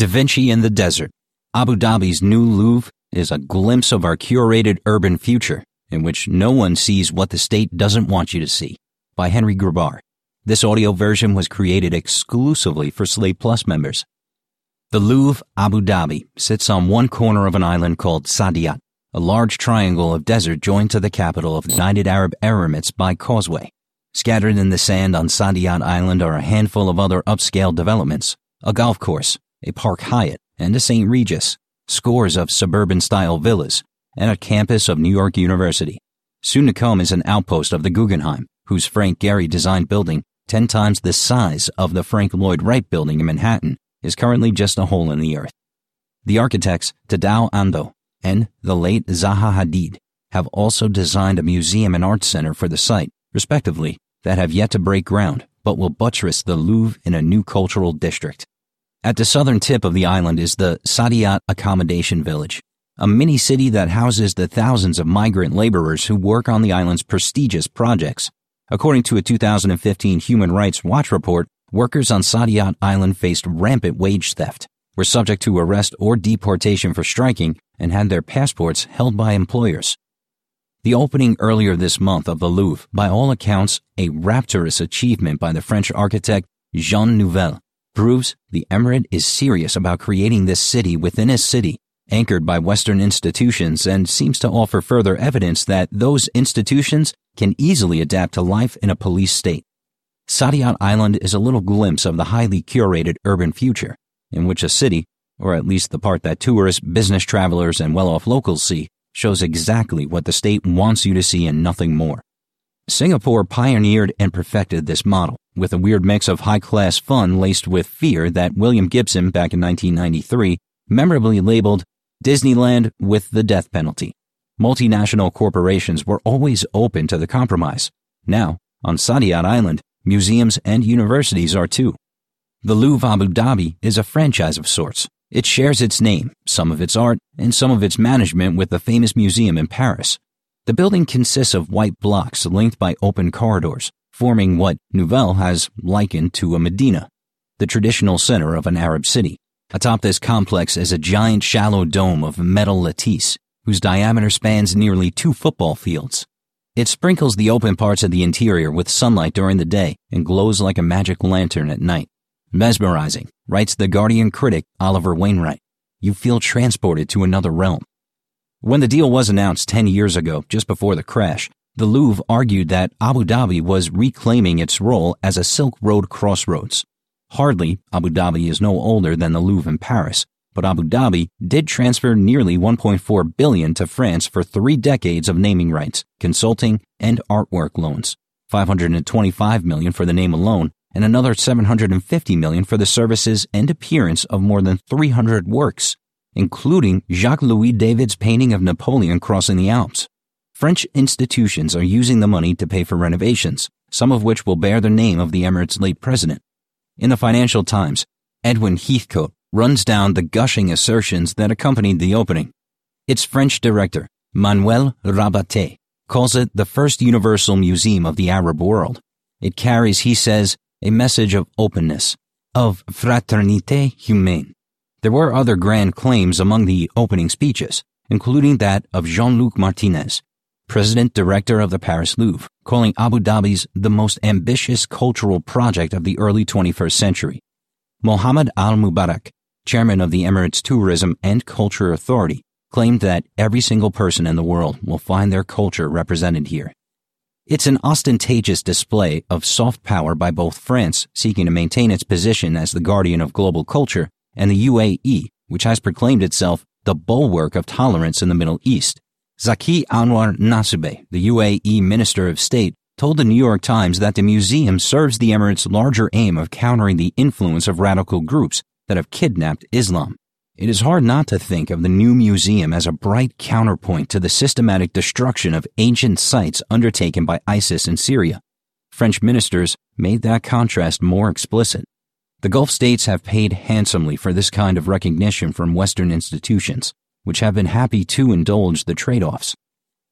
Da Vinci in the Desert. Abu Dhabi's new Louvre is a glimpse of our curated urban future in which no one sees what the state doesn't want you to see. By Henry Grabar. This audio version was created exclusively for Slate Plus members. The Louvre, Abu Dhabi, sits on one corner of an island called Saadiyat, a large triangle of desert joined to the capital of the United Arab Emirates by causeway. Scattered in the sand on Saadiyat Island are a handful of other upscale developments, a golf course, a Park Hyatt, and a St. Regis, scores of suburban-style villas, and a campus of New York University. Soon to come is an outpost of the Guggenheim, whose Frank Gehry designed building, ten times the size of the Frank Lloyd Wright building in Manhattan, is currently just a hole in the earth. The architects Tadao Ando and the late Zaha Hadid have also designed a museum and art center for the site, respectively, that have yet to break ground but will buttress the Louvre in a new cultural district. At the southern tip of the island is the Saadiyat Accommodation Village, a mini city that houses the thousands of migrant laborers who work on the island's prestigious projects. According to a 2015 Human Rights Watch report, workers on Saadiyat Island faced rampant wage theft, were subject to arrest or deportation for striking, and had their passports held by employers. The opening earlier this month of the Louvre, by all accounts, a rapturous achievement by the French architect Jean Nouvel, proves the Emirate is serious about creating this city within a city, anchored by Western institutions, and seems to offer further evidence that those institutions can easily adapt to life in a police state. Saadiyat Island is a little glimpse of the highly curated urban future, in which a city, or at least the part that tourists, business travelers, and well-off locals see, shows exactly what the state wants you to see and nothing more. Singapore pioneered and perfected this model, with a weird mix of high-class fun laced with fear that William Gibson, back in 1993, memorably labeled Disneyland with the death penalty. Multinational corporations were always open to the compromise. Now, on Saadiyat Island, Museums and universities are too. The Louvre Abu Dhabi is a franchise of sorts. It shares its name, some of its art, and some of its management with the famous museum in Paris. The building consists of white blocks linked by open corridors, forming what Nouvel has likened to a Medina, the traditional center of an Arab city. Atop this complex is a giant shallow dome of metal lattice, whose diameter spans nearly two football fields. It sprinkles the open parts of the interior with sunlight during the day and glows like a magic lantern at night. Mesmerizing, writes the Guardian critic Oliver Wainwright. You feel transported to another realm. When the deal was announced 10 years ago, just before the crash, the Louvre argued that Abu Dhabi was reclaiming its role as a Silk Road crossroads. Hardly, Abu Dhabi is no older than the Louvre in Paris, but Abu Dhabi did transfer nearly 1.4 billion to France for 3 decades of naming rights, consulting, and artwork loans. 525 million for the name alone and another 750 million for the services and appearance of more than 300 works, including Jacques-Louis David's painting of Napoleon crossing the Alps. French institutions are using the money to pay for renovations, some of which will bear the name of the Emirates' late president. In the Financial Times, Edwin Heathcote, runs down the gushing assertions that accompanied the opening. Its French director, Manuel Rabaté, calls it the first universal museum of the Arab world. It carries, he says, a message of openness, of fraternité humaine. There were other grand claims among the opening speeches, including that of Jean-Luc Martinez, president director of the Paris Louvre, calling Abu Dhabi's the most ambitious cultural project of the early 21st century. Mohammed Al Mubarak, chairman of the Emirates Tourism and Culture Authority, claimed that every single person in the world will find their culture represented here. It's an ostentatious display of soft power by both France, seeking to maintain its position as the guardian of global culture, and the UAE, which has proclaimed itself the bulwark of tolerance in the Middle East. Zaki Anwar Nusseibeh, the UAE Minister of State, told the New York Times that the museum serves the Emirates' larger aim of countering the influence of radical groups that have kidnapped Islam. It is hard not to think of the new museum as a bright counterpoint to the systematic destruction of ancient sites undertaken by ISIS in Syria. French ministers made that contrast more explicit. The Gulf states have paid handsomely for this kind of recognition from Western institutions, which have been happy to indulge the trade offs.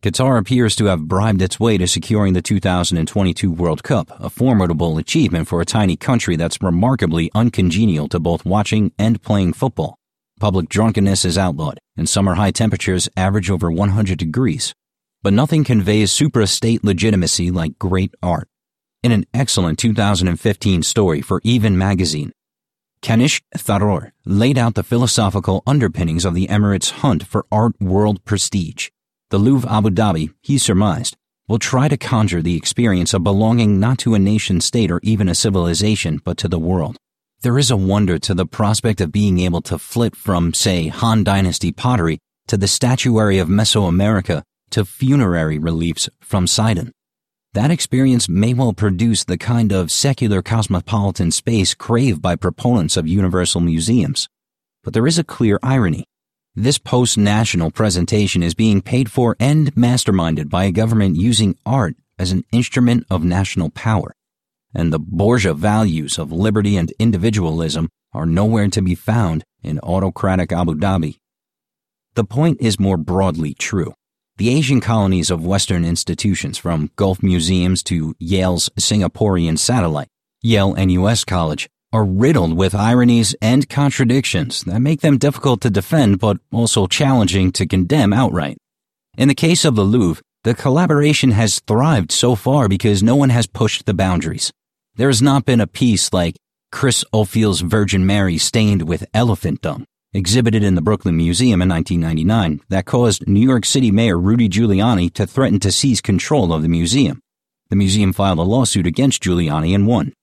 Qatar appears to have bribed its way to securing the 2022 World Cup, a formidable achievement for a tiny country that's remarkably uncongenial to both watching and playing football. Public drunkenness is outlawed, and summer high temperatures average over 100 degrees. But nothing conveys supra-state legitimacy like great art. In an excellent 2015 story for Aeon magazine, Kanishk Tharoor laid out the philosophical underpinnings of the Emirates' hunt for art world prestige. The Louvre Abu Dhabi, he surmised, will try to conjure the experience of belonging not to a nation state or even a civilization, but to the world. There is a wonder to the prospect of being able to flit from, say, Han Dynasty pottery to the statuary of Mesoamerica to funerary reliefs from Sidon. That experience may well produce the kind of secular cosmopolitan space craved by proponents of universal museums. But there is a clear irony. This post-national presentation is being paid for and masterminded by a government using art as an instrument of national power. And the bourgeois values of liberty and individualism are nowhere to be found in autocratic Abu Dhabi. The point is more broadly true. The Asian colonies of Western institutions, from Gulf museums to Yale's Singaporean satellite, Yale NUS College, are riddled with ironies and contradictions that make them difficult to defend but also challenging to condemn outright. In the case of the Louvre, the collaboration has thrived so far because no one has pushed the boundaries. There has not been a piece like Chris Ofili's Virgin Mary stained with elephant dung exhibited in the Brooklyn Museum in 1999 that caused New York City Mayor Rudy Giuliani to threaten to seize control of the museum. The museum filed a lawsuit against Giuliani and won.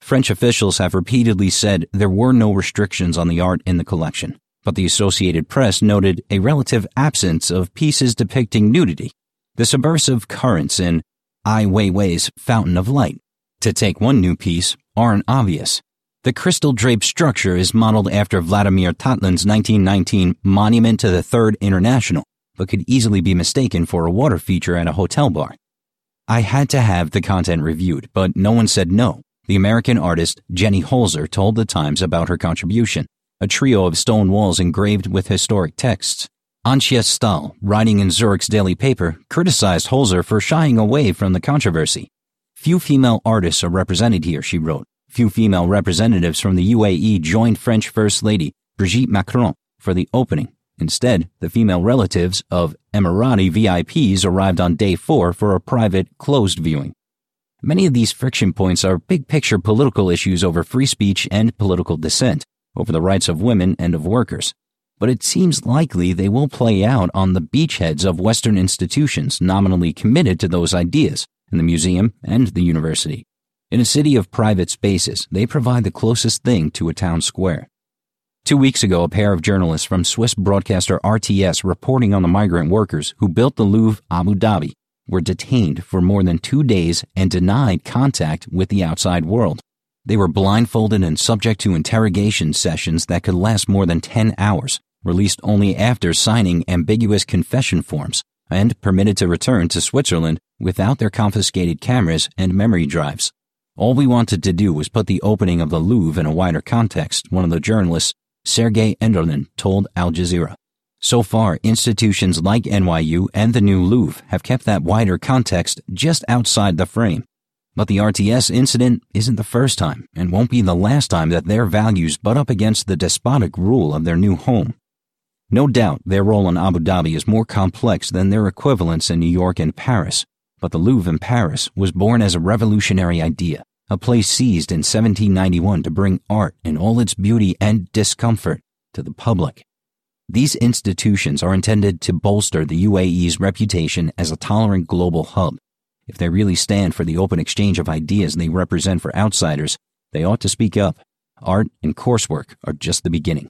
French officials have repeatedly said there were no restrictions on the art in the collection, but the Associated Press noted a relative absence of pieces depicting nudity, the subversive currents in Ai Weiwei's Fountain of Light. To take one new piece, aren't obvious, the crystal draped structure is modeled after Vladimir Tatlin's 1919 Monument to the Third International, but could easily be mistaken for a water feature at a hotel bar. I had to have the content reviewed, but no one said no. The American artist Jenny Holzer told the Times about her contribution, a trio of stone walls engraved with historic texts. Antje Stahl, writing in Zurich's daily paper, criticized Holzer for shying away from the controversy. Few female artists are represented here, she wrote. Few female representatives from the UAE joined French First Lady Brigitte Macron for the opening. Instead, the female relatives of Emirati VIPs arrived on day four for a private, closed viewing. Many of these friction points are big picture political issues over free speech and political dissent, over the rights of women and of workers. But it seems likely they will play out on the beachheads of Western institutions nominally committed to those ideas, in the museum and the university. In a city of private spaces, they provide the closest thing to a town square. Two weeks ago, a pair of journalists from Swiss broadcaster RTS reporting on the migrant workers who built the Louvre Abu Dhabi were detained for more than two days and denied contact with the outside world. They were blindfolded and subject to interrogation sessions that could last more than 10 hours, released only after signing ambiguous confession forms, and permitted to return to Switzerland without their confiscated cameras and memory drives. All we wanted to do was put the opening of the Louvre in a wider context, one of the journalists, Sergei Enderlin, told Al Jazeera. So far, institutions like NYU and the new Louvre have kept that wider context just outside the frame. But the RTS incident isn't the first time and won't be the last time that their values butt up against the despotic rule of their new home. No doubt their role in Abu Dhabi is more complex than their equivalents in New York and Paris, but the Louvre in Paris was born as a revolutionary idea, a place seized in 1791 to bring art in all its beauty and discomfort to the public. These institutions are intended to bolster the UAE's reputation as a tolerant global hub. If they really stand for the open exchange of ideas they represent for outsiders, they ought to speak up. Art and coursework are just the beginning.